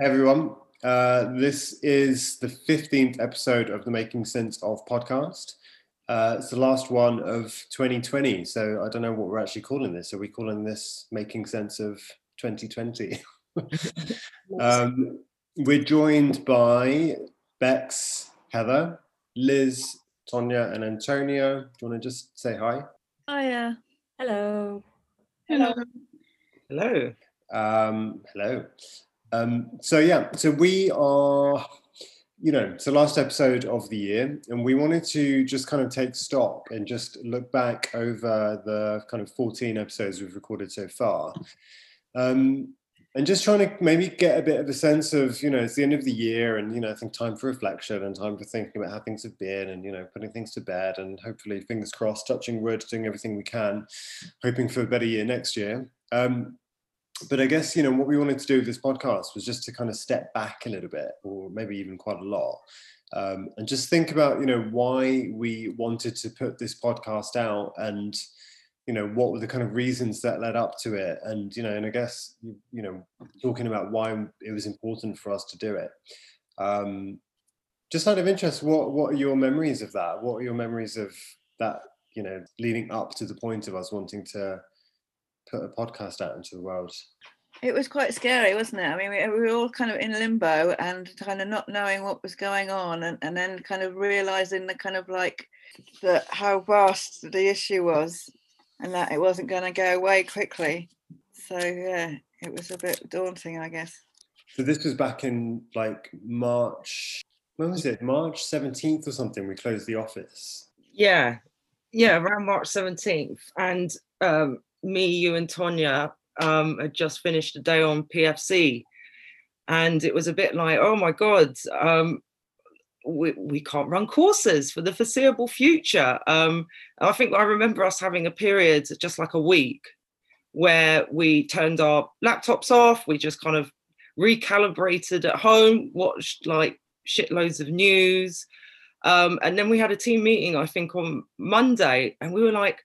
Hey everyone. Uh, this is the 15th episode of the Making Sense of podcast. Uh, it's the last one of 2020. So I don't know what we're actually calling this. Are we calling this Making Sense of 2020? um, we're joined by Bex, Heather, Liz, Tonya, and Antonio. Do you want to just say hi? Hiya. Hello. Hello. Hello. Um, hello. Um, so yeah, so we are, you know, it's the last episode of the year, and we wanted to just kind of take stock and just look back over the kind of 14 episodes we've recorded so far. Um, and just trying to maybe get a bit of a sense of, you know, it's the end of the year and, you know, I think time for reflection and time for thinking about how things have been and, you know, putting things to bed and hopefully, fingers crossed, touching wood, doing everything we can, hoping for a better year next year. Um, but I guess you know what we wanted to do with this podcast was just to kind of step back a little bit, or maybe even quite a lot, um, and just think about you know why we wanted to put this podcast out, and you know what were the kind of reasons that led up to it, and you know, and I guess you know talking about why it was important for us to do it. Um, just out of interest, what what are your memories of that? What are your memories of that? You know, leading up to the point of us wanting to put a podcast out into the world? It was quite scary, wasn't it? I mean, we, we, were all kind of in limbo and kind of not knowing what was going on, and, and then kind of realizing the kind of like that how vast the issue was, and that it wasn't going to go away quickly. So yeah, it was a bit daunting, I guess. So this was back in like March. When was it? March seventeenth or something. We closed the office. Yeah, yeah, around March seventeenth, and um, me, you, and Tonya um, had just finished a day on PFC, and it was a bit like, oh my god, um, we, we can't run courses for the foreseeable future. Um, I think I remember us having a period, just like a week, where we turned our laptops off. We just kind of recalibrated at home, watched like shitloads of news. Um, and then we had a team meeting, I think, on Monday, and we were like,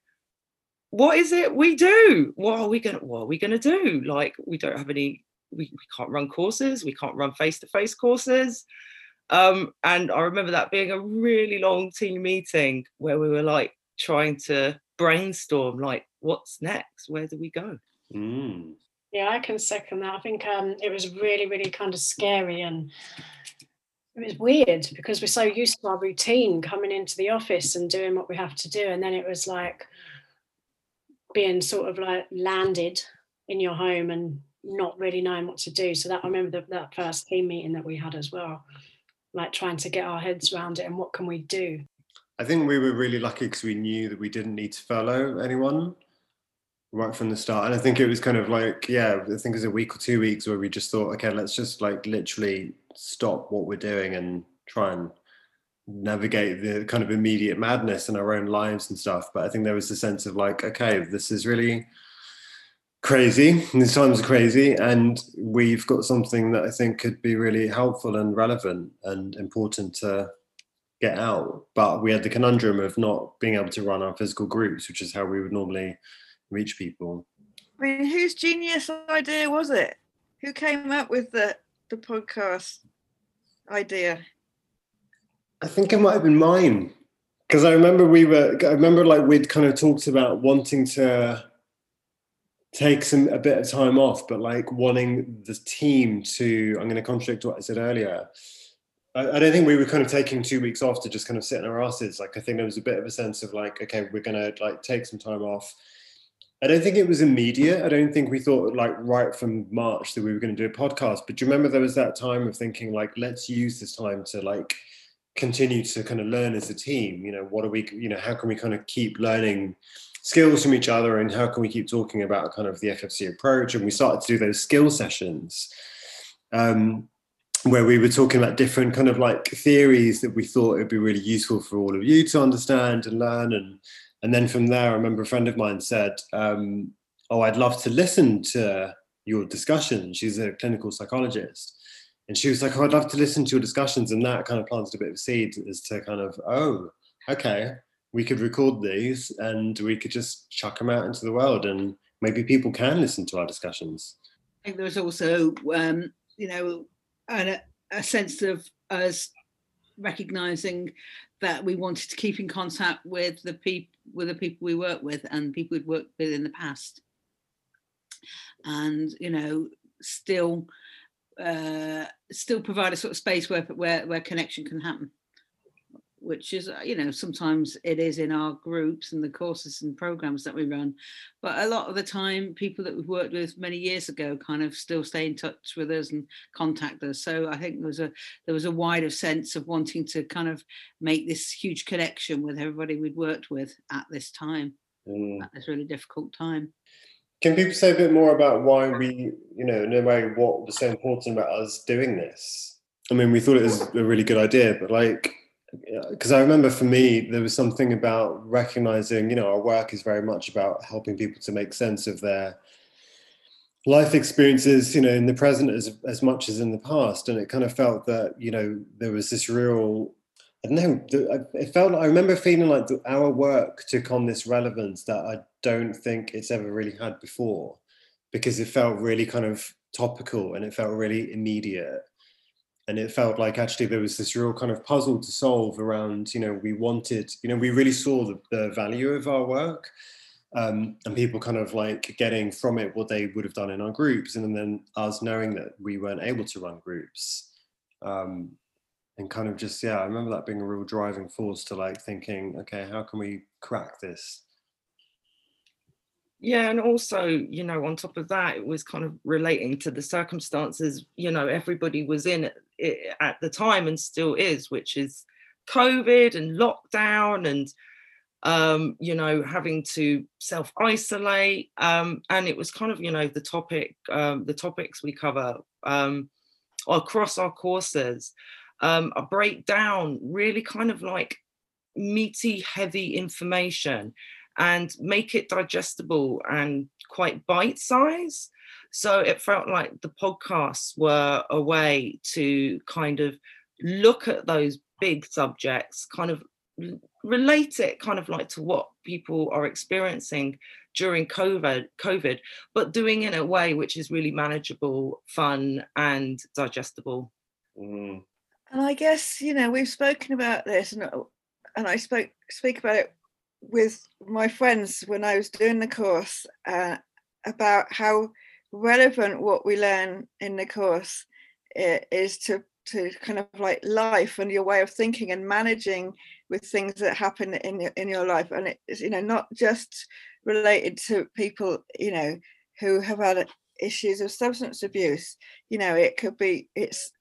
what is it we do? What are we gonna what are we gonna do? Like we don't have any we, we can't run courses, we can't run face-to-face courses. Um, and I remember that being a really long team meeting where we were like trying to brainstorm like what's next? Where do we go? Mm. Yeah, I can second that. I think um, it was really, really kind of scary and it was weird because we're so used to our routine coming into the office and doing what we have to do. And then it was like, being sort of like landed in your home and not really knowing what to do. So that I remember the, that first team meeting that we had as well, like trying to get our heads around it and what can we do. I think we were really lucky because we knew that we didn't need to furlough anyone right from the start. And I think it was kind of like, yeah, I think it was a week or two weeks where we just thought, okay, let's just like literally stop what we're doing and try and navigate the kind of immediate madness in our own lives and stuff. But I think there was a sense of like, okay, this is really crazy. These times are crazy, and we've got something that I think could be really helpful and relevant and important to get out. But we had the conundrum of not being able to run our physical groups, which is how we would normally reach people. I mean, whose genius idea was it? Who came up with the the podcast idea? I think it might have been mine because I remember we were. I remember like we'd kind of talked about wanting to take some a bit of time off, but like wanting the team to. I'm going to contradict what I said earlier. I, I don't think we were kind of taking two weeks off to just kind of sit in our asses. Like I think there was a bit of a sense of like, okay, we're going to like take some time off. I don't think it was immediate. I don't think we thought like right from March that we were going to do a podcast. But do you remember there was that time of thinking like, let's use this time to like continue to kind of learn as a team you know what are we you know how can we kind of keep learning skills from each other and how can we keep talking about kind of the ffc approach? And we started to do those skill sessions um, where we were talking about different kind of like theories that we thought it would be really useful for all of you to understand and learn. And and then from there i remember a friend of mine said um, oh i'd love to listen to your discussion. She's a clinical psychologist and she was like, oh, I'd love to listen to your discussions. And that kind of planted a bit of seed as to kind of, oh, okay, we could record these and we could just chuck them out into the world and maybe people can listen to our discussions. I think there was also, um, you know, a sense of us recognizing that we wanted to keep in contact with the people with the people we work with and people we'd worked with in the past and you know still uh still provide a sort of space where where, where connection can happen which is uh, you know sometimes it is in our groups and the courses and programs that we run. But a lot of the time people that we've worked with many years ago kind of still stay in touch with us and contact us. So i think there was a there was a wider sense of wanting to kind of make this huge connection with everybody we'd worked with at this time Mm. at this really difficult time Can people say a bit more about why we, you know, in a way, what was so important about us doing this? I mean, we thought it was a really good idea, but like, because I remember for me, there was something about recognizing, you know, our work is very much about helping people to make sense of their life experiences, you know, in the present as as much as in the past, and it kind of felt that, you know, there was this real I don't know. It felt. I remember feeling like our work took on this relevance that I don't think it's ever really had before, because it felt really kind of topical and it felt really immediate, and it felt like actually there was this real kind of puzzle to solve around. You know, we wanted. You know, we really saw the, the value of our work, um, and people kind of like getting from it what they would have done in our groups, and then us knowing that we weren't able to run groups. Um, and kind of just yeah i remember that being a real driving force to like thinking okay how can we crack this Yeah, and also, you know, on top of that, it was kind of relating to the circumstances, you know, everybody was in at, the time and still is, which is COVID and lockdown and, um, you know, having to self isolate. Um, and it was kind of, you know, the topic, um, the topics we cover um, across our courses, um, a breakdown, really kind of like meaty, heavy information and make it digestible and quite bite size. So it felt like the podcasts were a way to kind of look at those big subjects, kind of relate it kind of like to what people are experiencing during COVID, COVID, but doing it in a way which is really manageable, fun, and digestible. Mm, And I guess you know we've spoken about this, and uh, and I spoke speak about it with my friends when I was doing the course uh, about how relevant what we learn in the course is to to kind of like life and your way of thinking and managing with things that happen in your, in your life, and it's you know not just related to people you know who have had issues of substance abuse. You know, it could be it's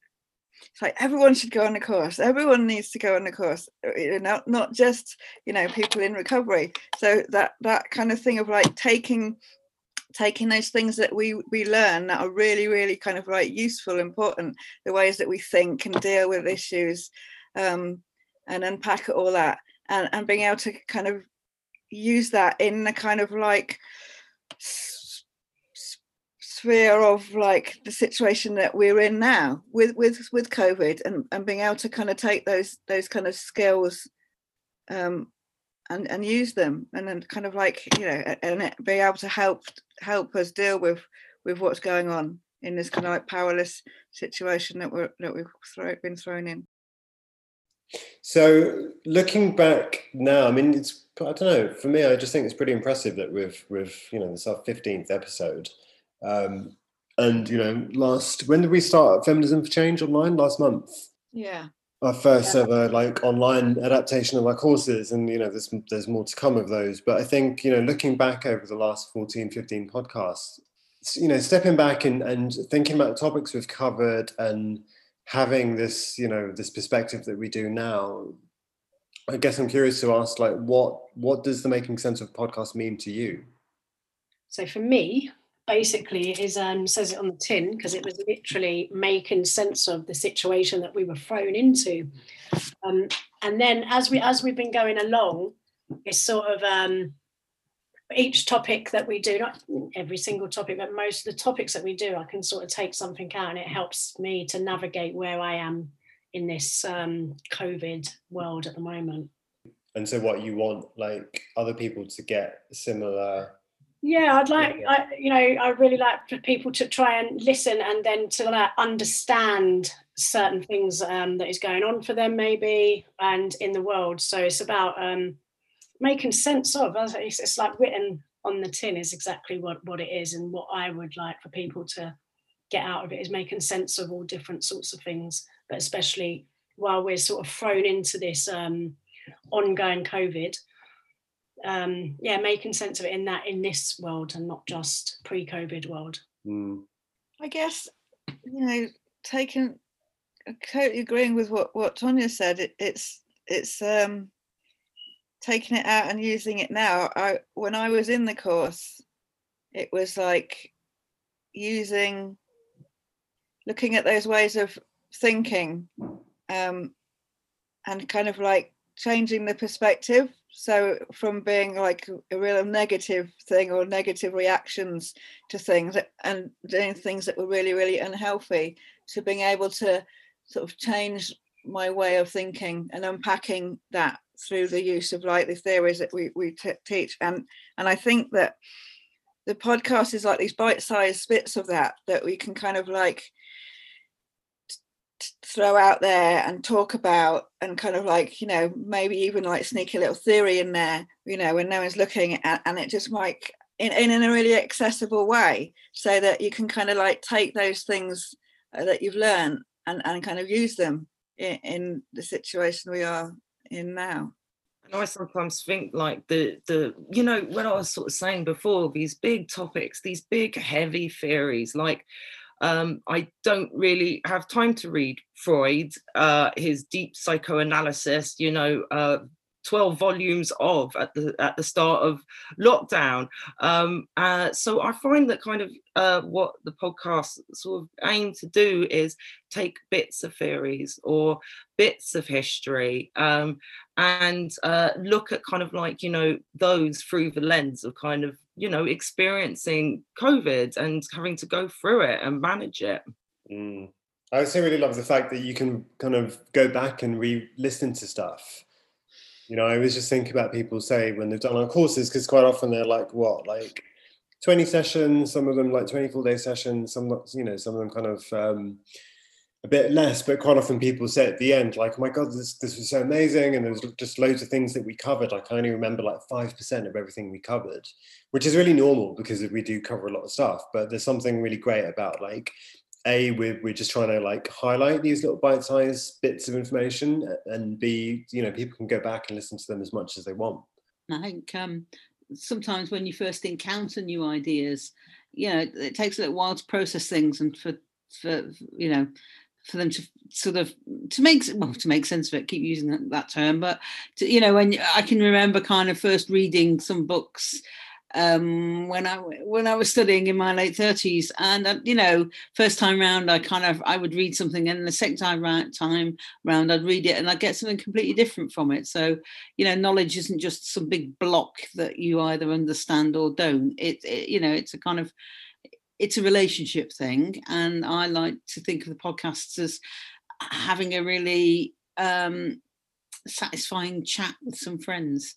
it's like everyone should go on the course. Everyone needs to go on the course uh, you know not, just you know people in recovery. So that that kind of thing of like taking taking those things that we we learn that are really really kind of like useful important the ways that we think and deal with issues um and unpack all that and and being able to kind of use that in the kind of like sphere of like the situation that we're in now with with with covid and and being able to kind of take those those kind of skills um and and use them and then kind of like you know and it, be able to help help us deal with with what's going on in this kind of like powerless situation that we're that we've throw, been thrown in. So looking back now i mean it's i don't know for me i just think it's pretty impressive that we've we've you know this our 15th episode um and you know last when did we start feminism for change online? Last month. Yeah. Our first ever like online adaptation of our courses and you know there's there's more to come of those. But i think you know looking back over the last 14 15 podcasts you know stepping back and and thinking about the topics we've covered and having this you know this perspective that we do now i guess i'm curious to ask like what what does the making sense of podcast mean to you? So for me, basically, is um, says it on the tin because it was literally making sense of the situation that we were thrown into. Um, and then as we as we've been going along, it's sort of um, each topic that we do, not every single topic, but most of the topics that we do, I can sort of take something out, and it helps me to navigate where I am in this um, COVID world at the moment. and so what you want like other people to get similar Yeah, I'd like, I, you know, I really like for people to try and listen and then to like understand certain things um, that is going on for them, maybe, and in the world. So it's about um, making sense of. It's, it's like written on the tin is exactly what what it is, and what I would like for people to get out of it is making sense of all different sorts of things, but especially while we're sort of thrown into this um, ongoing COVID um, yeah, making sense of it in that in this world and not just pre-COVID world. Mm. I guess you know, taking totally agreeing with what what Tonya said. It, it's it's um taking it out and using it now. I when I was in the course, it was like using looking at those ways of thinking um and kind of like changing the perspective so from being like a real negative thing or negative reactions to things and doing things that were really really unhealthy to being able to sort of change my way of thinking and unpacking that through the use of like the theories that we, we t- teach. And and i think that the podcast is like these bite-sized bits of that that we can kind of like throw out there and talk about and kind of like you know maybe even like sneak a little theory in there you know when no one's looking at and it just like in, in a really accessible way so that you can kind of like take those things uh, that you've learned and, and kind of use them in, in the situation we are in now. And I sometimes think like the the you know when I was sort of saying before these big topics, these big heavy theories, like um, I don't really have time to read Freud, uh, his deep psychoanalysis, you know, uh, 12 volumes of at the at the start of lockdown. Um, uh, so I find that kind of uh, what the podcast sort of aim to do is take bits of theories or bits of history um, and uh, look at kind of like you know those through the lens of kind of you know experiencing COVID and having to go through it and manage it. Mm. I also really love the fact that you can kind of go back and re-listen to stuff you know, I was just thinking about people say when they've done our courses, because quite often they're like, what, like 20 sessions, some of them like 24 day sessions, some, you know, some of them kind of um, a bit less, but quite often people say at the end, like, oh my God, this, this was so amazing. And there's just loads of things that we covered. I only remember like 5% of everything we covered, which is really normal because we do cover a lot of stuff. But there's something really great about like a we're, we're just trying to like highlight these little bite-sized bits of information and b you know people can go back and listen to them as much as they want i think um, sometimes when you first encounter new ideas you know it takes a little while to process things and for for you know for them to sort of to make well to make sense of it keep using that, that term but to, you know when i can remember kind of first reading some books um, when I when I was studying in my late thirties, and uh, you know, first time round, I kind of I would read something, and the second time round, time round, I'd read it, and I'd get something completely different from it. So, you know, knowledge isn't just some big block that you either understand or don't. It, it you know, it's a kind of it's a relationship thing, and I like to think of the podcasts as having a really um, satisfying chat with some friends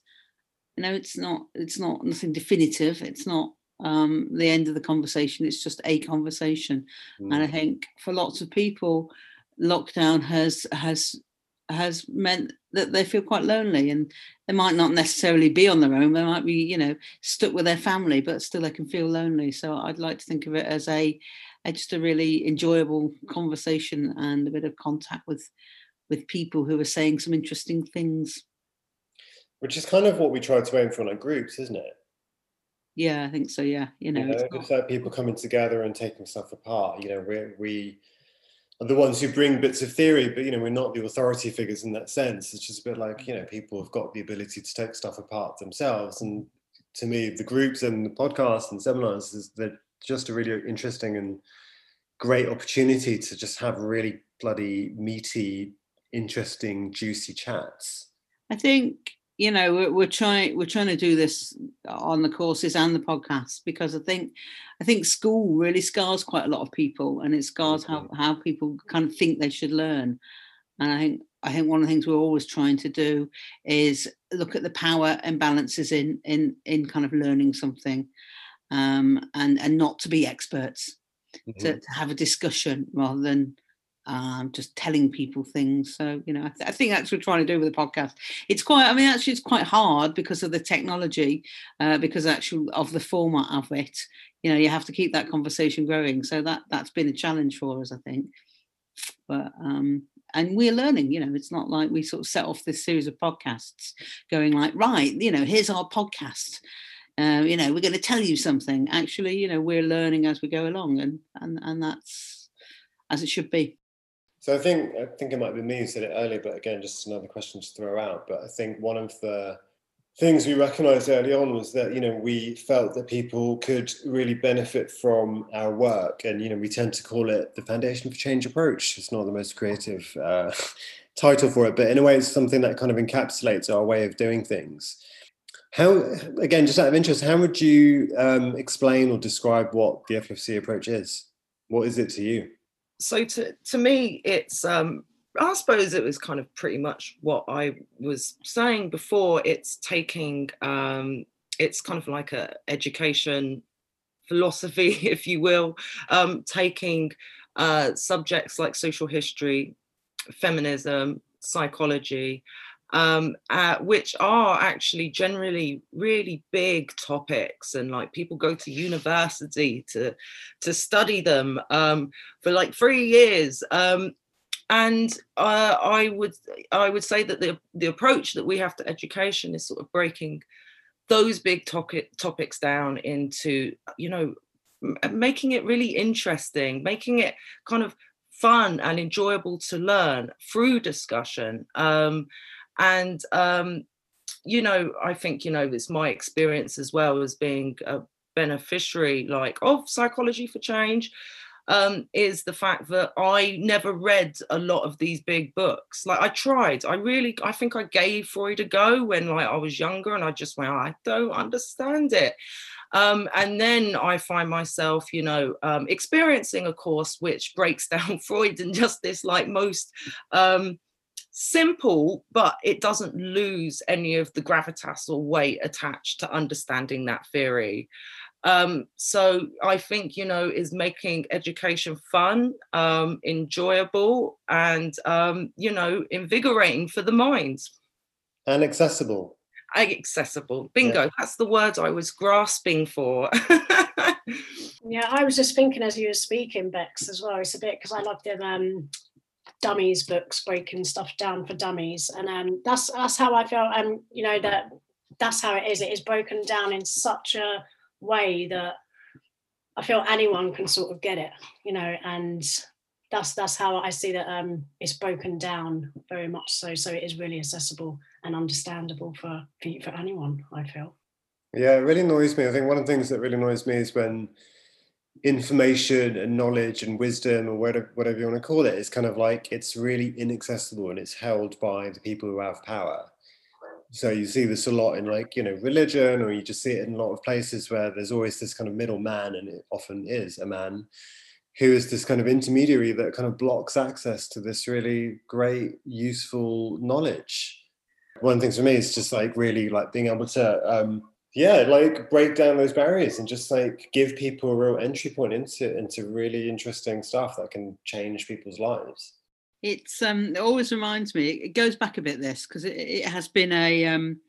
you know it's not it's not nothing definitive it's not um, the end of the conversation it's just a conversation mm. and i think for lots of people lockdown has has has meant that they feel quite lonely and they might not necessarily be on their own they might be you know stuck with their family but still they can feel lonely so i'd like to think of it as a, a just a really enjoyable conversation and a bit of contact with with people who are saying some interesting things which is kind of what we try to aim for in our groups, isn't it? Yeah, I think so. Yeah, you know, you know it's, it's like people coming together and taking stuff apart. You know, we we are the ones who bring bits of theory, but you know, we're not the authority figures in that sense. It's just a bit like you know, people have got the ability to take stuff apart themselves. And to me, the groups and the podcasts and seminars is they're just a really interesting and great opportunity to just have really bloody meaty, interesting, juicy chats. I think you know we're, we're trying we're trying to do this on the courses and the podcasts because i think i think school really scars quite a lot of people and it scars how how people kind of think they should learn and i think i think one of the things we're always trying to do is look at the power imbalances in in in kind of learning something um, and and not to be experts, Mhm. to, to have a discussion rather than um, just telling people things. So you know, I, th- I think that's what we're trying to do with the podcast. It's quite, I mean, actually, it's quite hard because of the technology, uh, because actually of the format of it. You know, you have to keep that conversation growing. So that that's been a challenge for us, I think. But um, and we're learning. You know, it's not like we sort of set off this series of podcasts, going like, right, you know, here's our podcast. Uh, you know, we're going to tell you something. Actually, you know, we're learning as we go along, and and and that's as it should be. So I think I think it might be me who said it earlier, but again, just another question to throw out. But I think one of the things we recognised early on was that you know we felt that people could really benefit from our work, and you know we tend to call it the Foundation for Change approach. It's not the most creative uh, title for it, but in a way, it's something that kind of encapsulates our way of doing things. How again, just out of interest, how would you um, explain or describe what the FFC approach is? What is it to you? So to to me it's um i suppose it was kind of pretty much what i was saying before. It's taking um it's kind of like a education philosophy if you will um taking uh subjects like social history feminism psychology um, uh, which are actually generally really big topics and like people go to university to to study them um, for like three years um, and uh, I would I would say that the the approach that we have to education is sort of breaking those big topic, topics down into you know making it really interesting making it kind of fun and enjoyable to learn through discussion um, and um, you know i think you know it's my experience as well as being a beneficiary like of psychology for change um, is the fact that i never read a lot of these big books. Like i tried. I really i think i gave freud a go when like i was younger and i just went i don't understand it. Um, and then i find myself you know um, experiencing a course which breaks down freud in just this like most um, simple, but it doesn't lose any of the gravitas or weight attached to understanding that theory. Um, so I think, you know, is making education fun, um, enjoyable, and, um, you know, invigorating for the minds. And accessible. Accessible. Bingo. Yeah. That's the word I was grasping for. yeah, I was just thinking as you were speaking, Bex, as well. It's a bit because I love the um, dummies books breaking stuff down for dummies. And um that's that's how i felt um you know that that's how it is. It is broken down in such a way that i feel anyone can sort of get it you know and that's that's how i see that um it's broken down very much so. So it is really accessible and understandable for for, for anyone i feel. Yeah it really annoys me. I think one of the things that really annoys me is when information and knowledge and wisdom or whatever, whatever you want to call it is kind of like it's really inaccessible and it's held by the people who have power. So you see this a lot in like you know religion or you just see it in a lot of places where there's always this kind of middle man and it often is a man who is this kind of intermediary that kind of blocks access to this really great useful knowledge. One of the things for me is just like really like being able to um, yeah like break down those barriers and just like give people a real entry point into into really interesting stuff that can change people's lives. It's um it always reminds me it goes back a bit this because it, it has been a um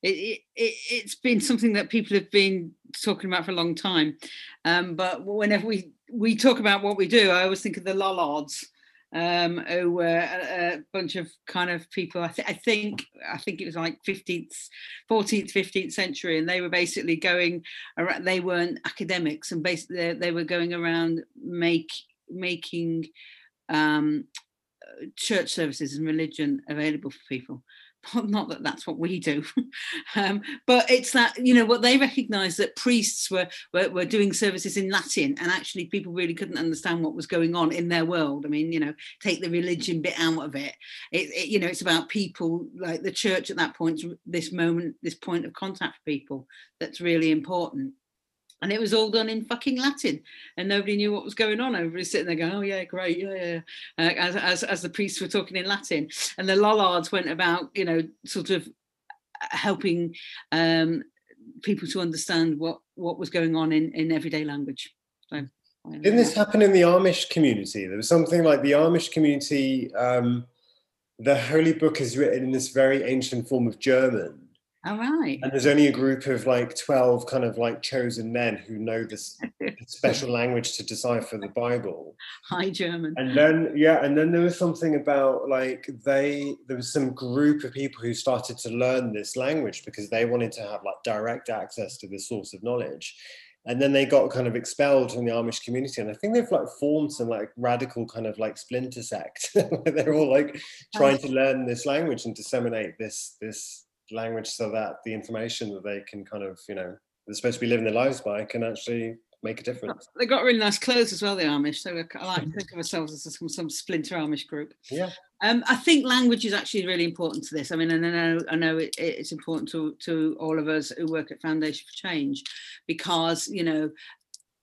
it, it, it's been something that people have been talking about for a long time. Um but whenever we we talk about what we do i always think of the lollards um, who were a, a, bunch of kind of people. I, th- I, think I think it was like 15th, 14th, 15th century, and they were basically going around. They weren't academics, and basically they, they were going around make making um, church services and religion available for people. Not that that's what we do, um, but it's that you know what they recognised that priests were, were were doing services in Latin, and actually people really couldn't understand what was going on in their world. I mean, you know, take the religion bit out of it. It, it you know, it's about people like the church at that point, this moment, this point of contact for people that's really important and it was all done in fucking Latin, and nobody knew what was going on. Everybody sitting there going, "Oh yeah, great, yeah, yeah," uh, as, as as the priests were talking in Latin, and the Lollards went about, you know, sort of helping um, people to understand what what was going on in in everyday language. So, didn't this happen in the Amish community? There was something like the Amish community. Um, the Holy Book is written in this very ancient form of German. All right. And there's only a group of like 12 kind of like chosen men who know this special language to decipher the Bible. High German. And then, yeah, and then there was something about like they, there was some group of people who started to learn this language because they wanted to have like direct access to this source of knowledge and then they got kind of expelled from the Amish community. And I think they've like formed some like radical kind of like splinter sect where they're all like trying to learn this language and disseminate this this language so that the information that they can kind of, you know, they're supposed to be living their lives by can actually make a difference. They got really nice clothes as well, the Amish. So I like to think of ourselves as some, some splinter Amish group. Yeah. Um, I think language is actually really important to this. I mean, and I know I know it, it's important to to all of us who work at Foundation for Change, because you know.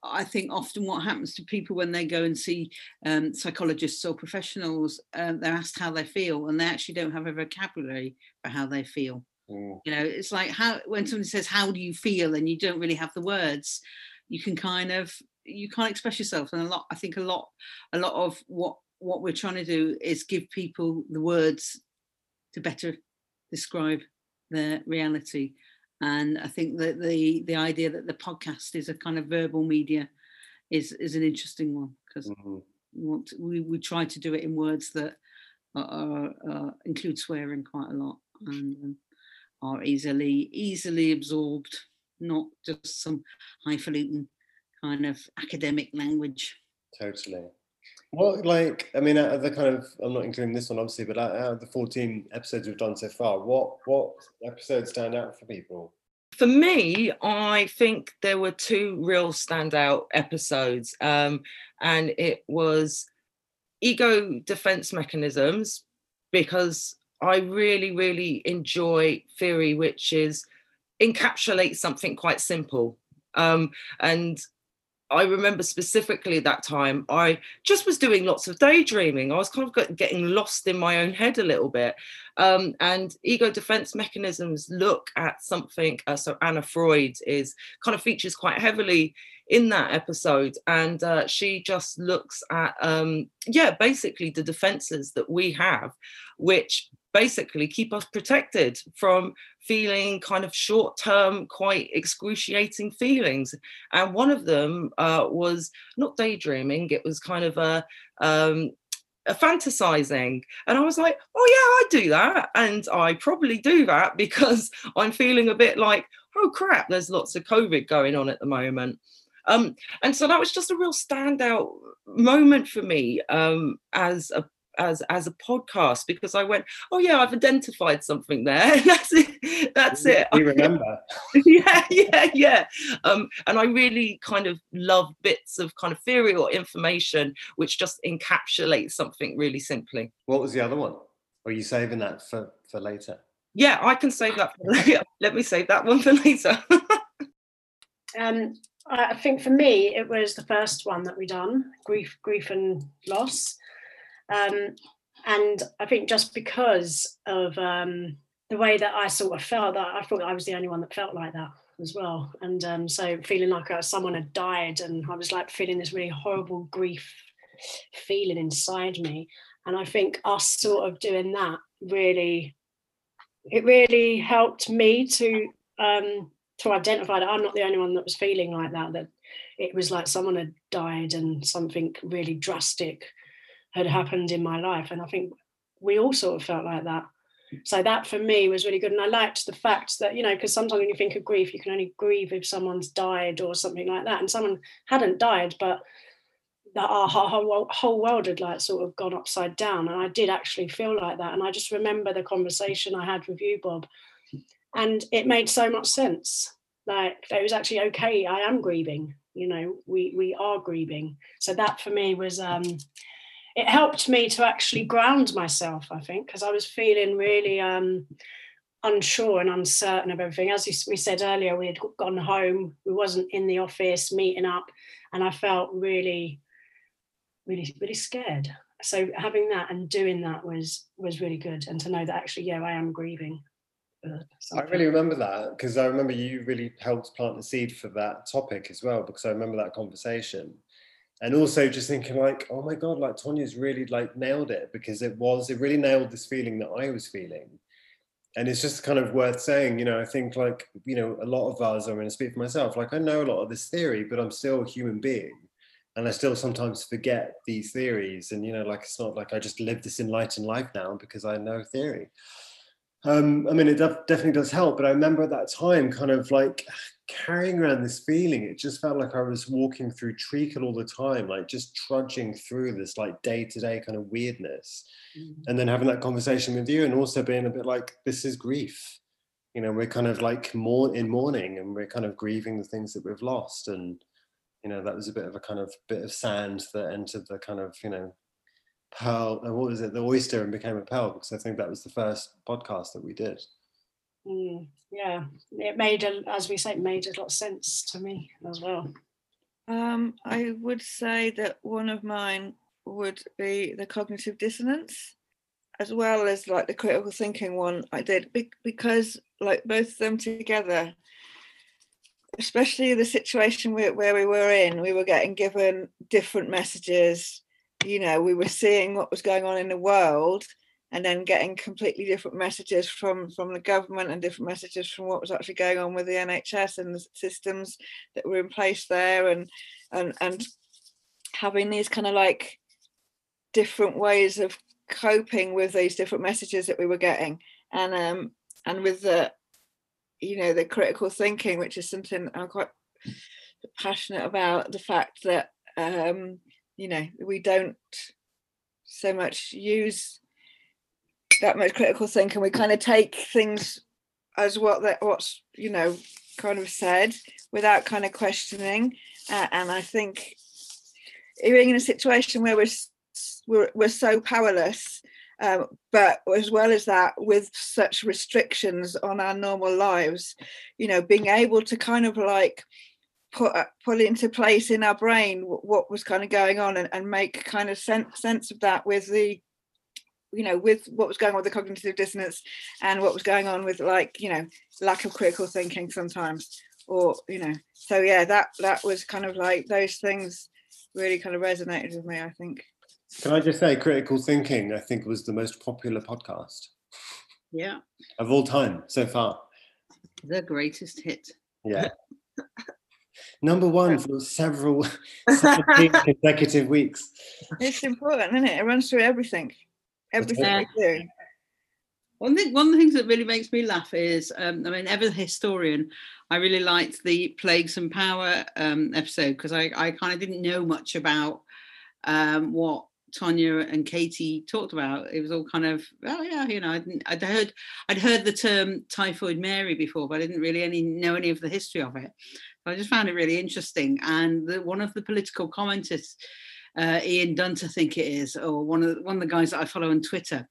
I think often what happens to people when they go and see um, psychologists or professionals, um, they're asked how they feel, and they actually don't have a vocabulary for how they feel. Mm. You know, it's like how when somebody says, "How do you feel?" and you don't really have the words, you can kind of you can't express yourself. And a lot, I think, a lot, a lot of what what we're trying to do is give people the words to better describe their reality. And I think that the the idea that the podcast is a kind of verbal media is is an interesting one because Mhm. we want to, we we try to do it in words that are, are, uh, include swearing quite a lot and um, are easily easily absorbed, not just some highfalutin kind of academic language. Totally. What like I mean, out of the kind of I'm not including this one obviously, but out out of the 14 episodes we've done so far, what what episodes stand out for people? For me, I think there were two real standout episodes, um, and it was ego defense mechanisms because I really, really enjoy theory which is encapsulates something quite simple. Um, and I remember specifically that time I just was doing lots of daydreaming. I was kind of getting lost in my own head a little bit. Um, and ego defense mechanisms look at something. Uh, so Anna Freud is kind of features quite heavily in that episode, and uh, she just looks at um, yeah, basically the defenses that we have, which basically keep us protected from feeling kind of short term, quite excruciating feelings. And one of them uh, was not daydreaming, it was kind of a, um, a fantasizing. And I was like, oh, yeah, I do that. And I probably do that because I'm feeling a bit like, oh, crap, there's lots of COVID going on at the moment. Um, and so that was just a real standout moment for me um, as a as as a podcast because I went, oh yeah, I've identified something there. that's it. That's We- it. We remember. yeah, yeah, yeah. Um, and I really kind of love bits of kind of theory or information which just encapsulate something really simply. What was the other one? Or are you saving that for, for later? Yeah, I can save that. For later. Let me save that one for later. Um, I I think for me, it was the first one that we done, grief, grief and loss. Um, and I think just because of um, the way that I sort of felt, that I thought I was the only one that felt like that as well. And um, so feeling like uh, someone had died, and I was like feeling this really horrible grief feeling inside me. And I think us sort of doing that really, it really helped me to um, to identify that I'm not the only one that was feeling like that. That it was like someone had died and something really drastic had happened in my life. And I think we all sort of felt like that. So that for me was really good. And I liked the fact that, you know, because sometimes when you think of grief, you can only grieve if someone's died or something like that. And someone hadn't died, but that our whole, world had like sort of gone upside down. And I did actually feel like that. And I just remember the conversation I had with you, Bob. And it made so much sense. Like it was actually okay. I am grieving. You know, we we are grieving. So that for me was um it helped me to actually ground myself, I think, because I was feeling really um, unsure and uncertain of everything. As we said earlier, we had gone home, we wasn't in the office meeting up, and I felt really, really, really scared. So having that and doing that was was really good, and to know that actually, yeah, I am grieving. I really remember that because I remember you really helped plant the seed for that topic as well because I remember that conversation. And also just thinking like, oh my God, like Tonya's really like nailed it because it was, it really nailed this feeling that I was feeling. And it's just kind of worth saying, you know, I think like, you know, a lot of us, I'm going to speak for myself, like I know a lot of this theory, but I'm still a human being. And I still sometimes forget these theories. And, you know, like it's not like I just live this enlightened life now because I know theory um, I mean, it def- definitely does help. But I remember at that time, kind of like carrying around this feeling. It just felt like I was walking through treacle all the time, like just trudging through this like day to day kind of weirdness, mm-hmm. and then having that conversation with you, and also being a bit like, this is grief. You know, we're kind of like more in mourning, and we're kind of grieving the things that we've lost, and you know, that was a bit of a kind of bit of sand that entered the kind of you know pearl and uh, what was it? The oyster and became a pearl because i think that was the first podcast that we did. Mm, yeah. It made a, as we say made a lot of sense to me as well. Um, i would say that one of mine would be the cognitive dissonance as well as like the critical thinking one i did because like both of them together especially the situation where, where we were in we were getting given different messages you know we were seeing what was going on in the world and then getting completely different messages from from the government and different messages from what was actually going on with the NHS and the systems that were in place there and and and having these kind of like different ways of coping with these different messages that we were getting. And um and with the you know the critical thinking which is something I'm quite passionate about the fact that um you know we don't so much use that much critical thinking. We kind of take things as what that what's you know kind of said without kind of questioning. Uh, and i think being in a situation where we're we're, we're so powerless um, but as well as that with such restrictions on our normal lives you know being able to kind of like put uh, put into place in our brain what was kind of going on and, and make kind of sense sense of that with the you know with what was going on with the cognitive dissonance and what was going on with like you know lack of critical thinking sometimes or you know. So yeah that that was kind of like those things really kind of resonated with me i think. Can i just say critical thinking i think was the most popular podcast. Yeah. Of all time so far. The greatest hit. Yeah number one for several consecutive weeks. It's important, isn't it? It runs through everything, everything yeah. we do. One thing, one of the things that really makes me laugh is, um, I mean, ever a historian, I really liked the Plagues and Power um, episode because I, I kind of didn't know much about um, what Tonya and Katie talked about. It was all kind of, oh yeah, you know, I'd, I'd heard, I'd heard the term Typhoid Mary before, but I didn't really any know any of the history of it. I just found it really interesting. And the, one of the political commenters, uh, Ian Dunt, I think it is, or one of the, one of the guys that I follow on Twitter,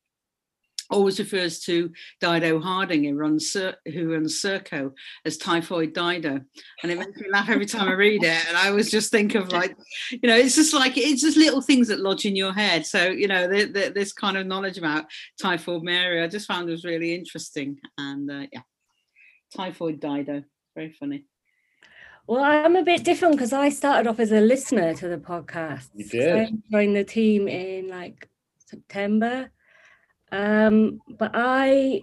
always refers to Dido Harding, who runs, who runs as typhoid Dido. And it makes me laugh every time I read it. And I always just think of like, you know, it's just like, it's just little things that lodge in your head. So, you know, the, the, this kind of knowledge about typhoid Mary, I just found was really interesting. And uh, yeah, typhoid Dido, very funny. Well, I'm a bit different because I started off as a listener to the podcast. You did. I joined the team in like September, um, but I,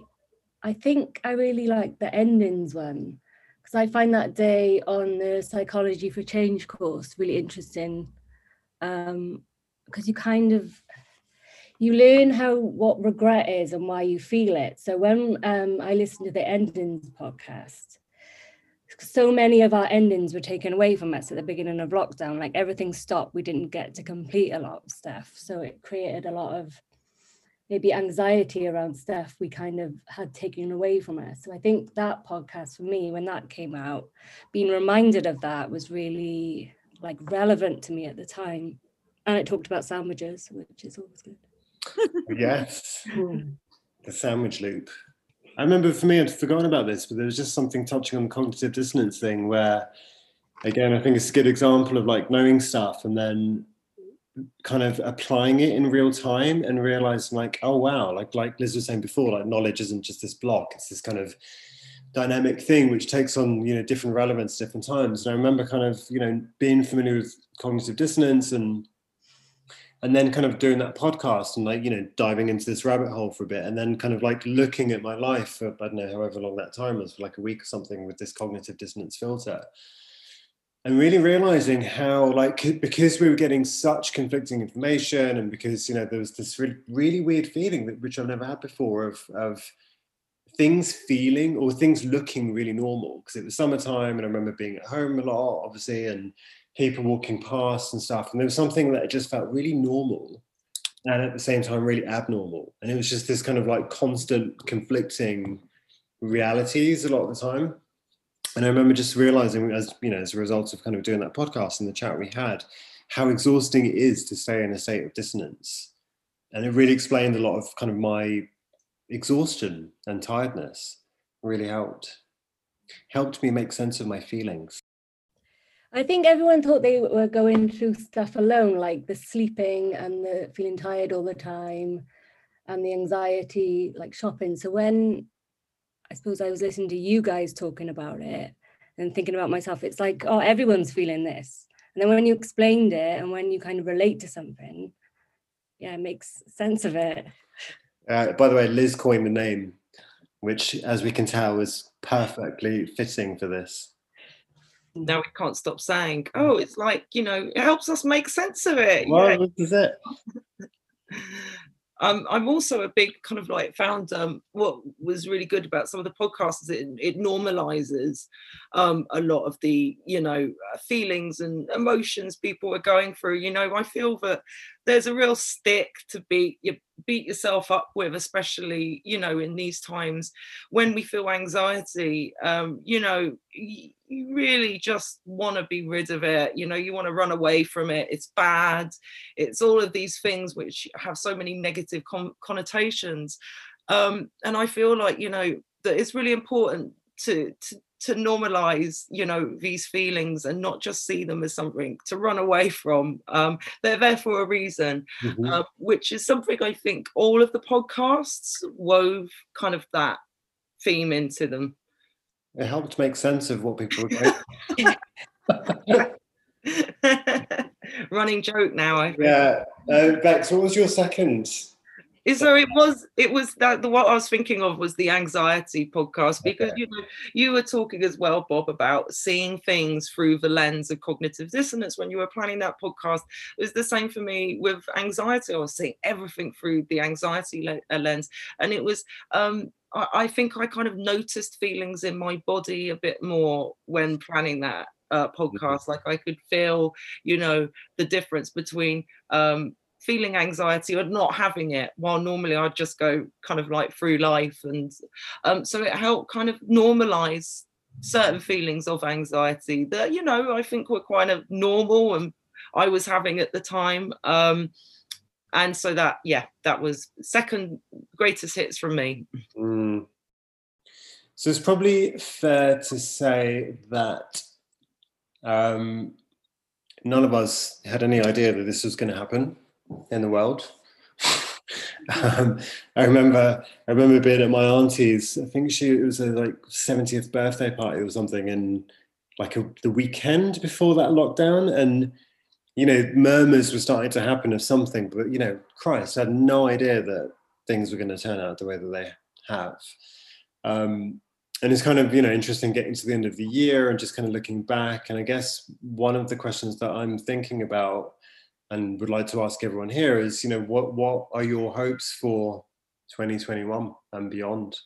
I think I really like the endings one because I find that day on the psychology for change course really interesting, because um, you kind of you learn how what regret is and why you feel it. So when um, I listened to the endings podcast so many of our endings were taken away from us at the beginning of lockdown. Like everything stopped. We didn't get to complete a lot of stuff. So it created a lot of maybe anxiety around stuff we kind of had taken away from us. So I think that podcast for me, when that came out, being reminded of that was really like relevant to me at the time. And it talked about sandwiches, which is always good. yes. Hmm. the sandwich loop. I remember for me, I'd forgotten about this, but there was just something touching on the cognitive dissonance thing where, again, I think it's a good example of like knowing stuff and then kind of applying it in real time and realizing like oh wow like like liz was saying before like knowledge isn't just this block. It's this kind of dynamic thing which takes on you know different relevance at different times. And i remember kind of you know being familiar with cognitive dissonance and and then kind of doing that podcast and like you know diving into this rabbit hole for a bit and then kind of like looking at my life for i don't know however long that time was for like a week or something with this cognitive dissonance filter and really realizing how like because we were getting such conflicting information and because you know there was this really, really weird feeling that which i've never had before of of things feeling or things looking really normal because it was summertime and i remember being at home a lot obviously and people walking past and stuff and there was something that just felt really normal and at the same time really abnormal and it was just this kind of like constant conflicting realities a lot of the time and I remember just realizing, as you know, as a result of kind of doing that podcast and the chat we had, how exhausting it is to stay in a state of dissonance. And it really explained a lot of kind of my exhaustion and tiredness. Really helped. Helped me make sense of my feelings. I think everyone thought they were going through stuff alone, like the sleeping and the feeling tired all the time and the anxiety, like shopping. So when I suppose I was listening to you guys talking about it and thinking about myself. It's like, oh, everyone's feeling this. And then when you explained it and when you kind of relate to something, yeah, it makes sense of it. Uh, by the way, Liz coined the name, which, as we can tell, is perfectly fitting for this. Now we can't stop saying, "Oh, it's like you know, it helps us make sense of it." Well, yeah. this is it. um, I'm also a big kind of like found um, what was really good about some of the podcasts it, it normalizes um, a lot of the you know uh, feelings and emotions people are going through. You know, I feel that there's a real stick to beat you beat yourself up with, especially you know in these times when we feel anxiety. Um, you know, you really just want to be rid of it. You know, you want to run away from it. It's bad. It's all of these things which have so many negative con- connotations. Um, and I feel like you know that it's really important to, to to normalize you know these feelings and not just see them as something to run away from. Um, they're there for a reason mm-hmm. uh, which is something i think all of the podcasts wove kind of that theme into them. It helped make sense of what people were going running joke now I yeah. Uh, bex what was your second so it was it was that the what I was thinking of was the anxiety podcast because okay. you know you were talking as well, Bob, about seeing things through the lens of cognitive dissonance when you were planning that podcast. It was the same for me with anxiety. I was seeing everything through the anxiety le- uh, lens, and it was um, I, think I kind of noticed feelings in my body a bit more when planning that uh, mm-hmm. podcast. Like I could feel, you know, the difference between um, feeling anxiety or not having it while normally i'd just go kind of like through life and um, so it helped kind of normalize certain feelings of anxiety that you know i think were quite of normal and i was having at the time um, and so that yeah that was second greatest hits from me mm. so it's probably fair to say that um, none of us had any idea that this was going to happen in the world. um, I remember I remember being at my auntie's. I think she it was a like 70th birthday party or something, and like a, the weekend before that lockdown, and you know murmurs were starting to happen of something. But you know, Christ, I had no idea that things were going to turn out the way that they have. Um, and it's kind of you know interesting getting to the end of the year and just kind of looking back. And I guess one of the questions that I'm thinking about and would like to ask everyone here is, you know, what what are your hopes for 2021 and beyond?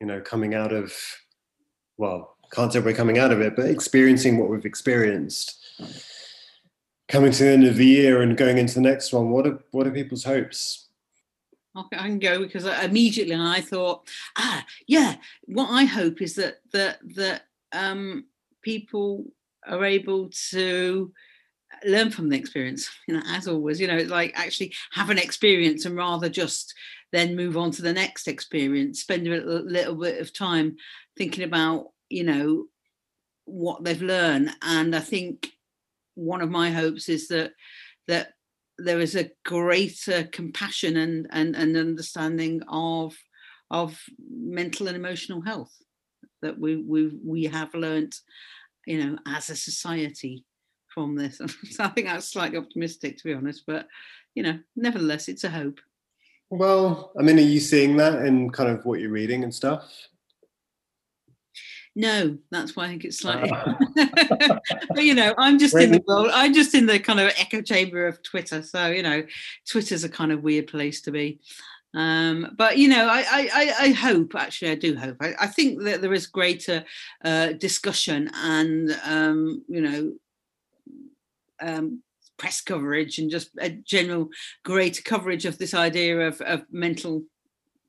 You know, coming out of, well, can't say we're coming out of it, but experiencing what we've experienced, coming to the end of the year and going into the next one. What are what are people's hopes? I can go because immediately I thought, ah, yeah. What I hope is that that that um, people are able to learn from the experience you know as always you know like actually have an experience and rather just then move on to the next experience spend a little, little bit of time thinking about you know what they've learned. And i think one of my hopes is that that there is a greater compassion and and, and understanding of of mental and emotional health that we we we have learnt you know as a society from this. So i think that's slightly optimistic to be honest but you know nevertheless it's a hope. Well i mean are you seeing that in kind of what you're reading and stuff? No that's why i think it's slightly but you know i'm just in the world i'm just in the kind of echo chamber of twitter so you know twitter's a kind of weird place to be. Um, but you know I, I i hope actually i do hope. I, I think that there is greater uh, discussion and um, you know um, press coverage and just a general greater coverage of this idea of, of mental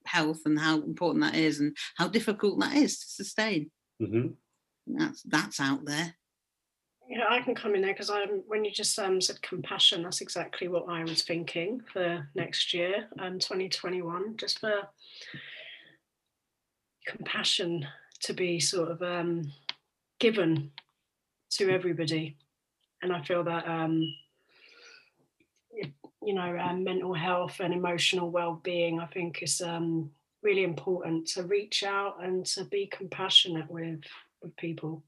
health and how important that is and how difficult that is to sustain mm-hmm. that's that's out there yeah, I can come in there because I'm when you just um, said compassion, that's exactly what I was thinking for next year, um, 2021, just for compassion to be sort of um, given to everybody. And I feel that, um, you know, um, mental health and emotional well-being, I think is um, really important to reach out and to be compassionate with, with people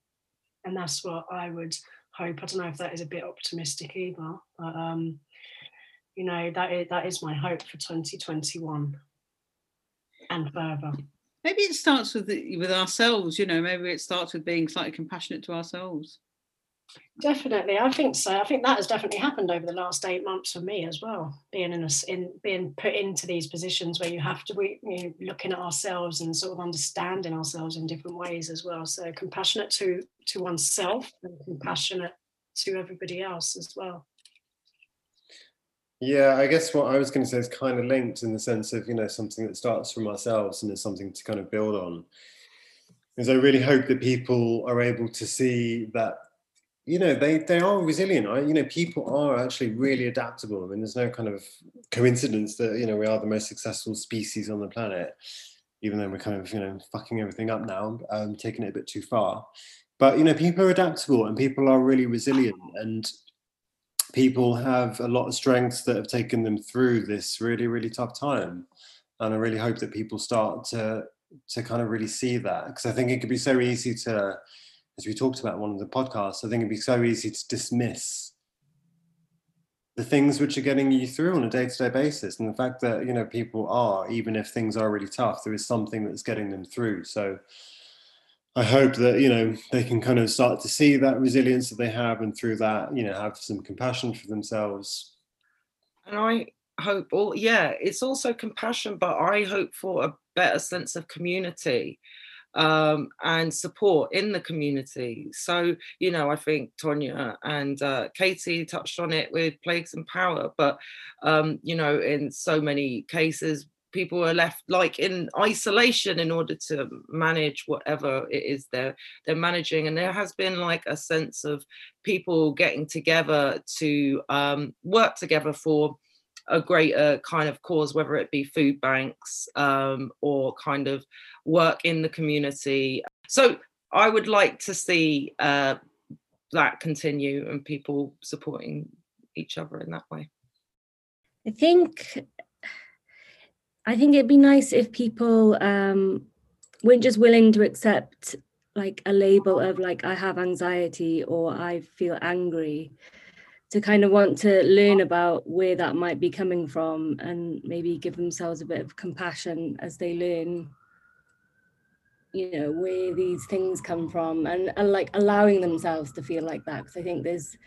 and that's what I would hope. I don't know if that is a bit optimistic either, but um, you know that is that is my hope for 2021 and further. Maybe it starts with the, with ourselves. You know, maybe it starts with being slightly compassionate to ourselves. Definitely, I think so. I think that has definitely happened over the last eight months for me as well. Being in a, in being put into these positions where you have to be you know, looking at ourselves and sort of understanding ourselves in different ways as well. So compassionate to to oneself and compassionate to everybody else as well. Yeah, I guess what I was going to say is kind of linked in the sense of you know something that starts from ourselves and is something to kind of build on. Is I really hope that people are able to see that you know they they are resilient. I, you know people are actually really adaptable. I mean there's no kind of coincidence that you know we are the most successful species on the planet even though we're kind of you know fucking everything up now um, taking it a bit too far. But you know people are adaptable and people are really resilient. And people have a lot of strengths that have taken them through this really really tough time. And i really hope that people start to to kind of really see that because i think it could be so easy to as we talked about in one of the podcasts, I think it'd be so easy to dismiss the things which are getting you through on a day-to-day basis and the fact that you know people are even if things are really tough there is something that's getting them through. So i hope that you know they can kind of start to see that resilience that they have and through that you know have some compassion for themselves. And i hope all yeah it's also compassion but i hope for a better sense of community um, and support in the community. So, you know, I think Tonya and uh, Katie touched on it with Plagues and Power, but, um, you know, in so many cases, people are left like in isolation in order to manage whatever it is they're they're managing and there has been like a sense of people getting together to um, work together for a greater kind of cause, whether it be food banks um, or kind of work in the community. So I would like to see uh, that continue and people supporting each other in that way. I think I think it'd be nice if people um, weren't just willing to accept like a label of like I have anxiety or I feel angry to kind of want to learn about where that might be coming from and maybe give themselves a bit of compassion as they learn you know where these things come from and, and like allowing themselves to feel like that. Because i think there's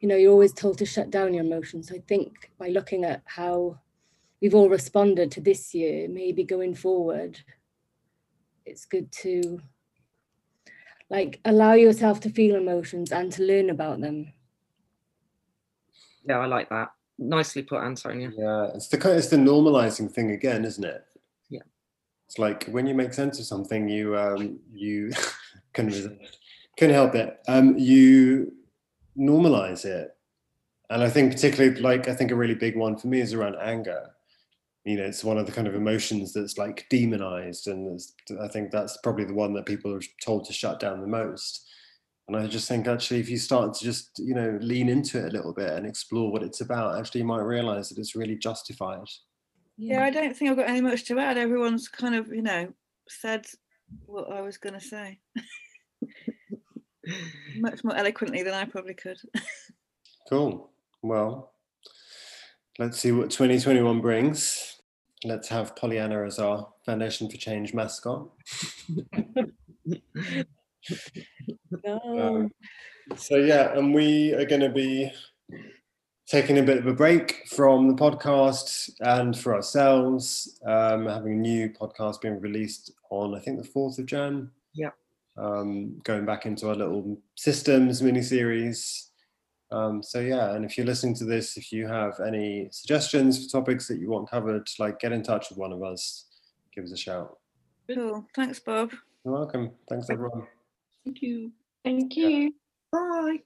you know you're always told to shut down your emotions. So i think by looking at how we've all responded to this year maybe going forward it's good to like allow yourself to feel emotions and to learn about them yeah, I like that. Nicely put, Antonia. Yeah, it's the kind it's the normalizing thing again, isn't it? Yeah. It's like when you make sense of something, you um you can can help it. Um, you normalize it, and I think particularly like I think a really big one for me is around anger. You know, it's one of the kind of emotions that's like demonized, and I think that's probably the one that people are told to shut down the most And I just think actually, if you start to just you know lean into it a little bit and explore what it's about, actually you might realize that it's really justified. Yeah, I hmm. don't think I've got any much to add. Everyone's kind of, you know, said what I was going to say. much more eloquently than I probably could. Cool. Well, let's see what 2021 brings. Let's have Pollyanna as our Foundation for Change mascot. No. So yeah, and we are going to be taking a bit of a break from the podcast and for ourselves, um, having a new podcast being released on I think the fourth of Jan. Yeah. Um, going back into our little systems mini series. Um, so yeah, and if you're listening to this, if you have any suggestions for topics that you want covered, like get in touch with one of us. Give us a shout. Cool. Thanks, Bob. You're welcome. Thanks everyone. Thank you. Thank Yeah. you. Bye.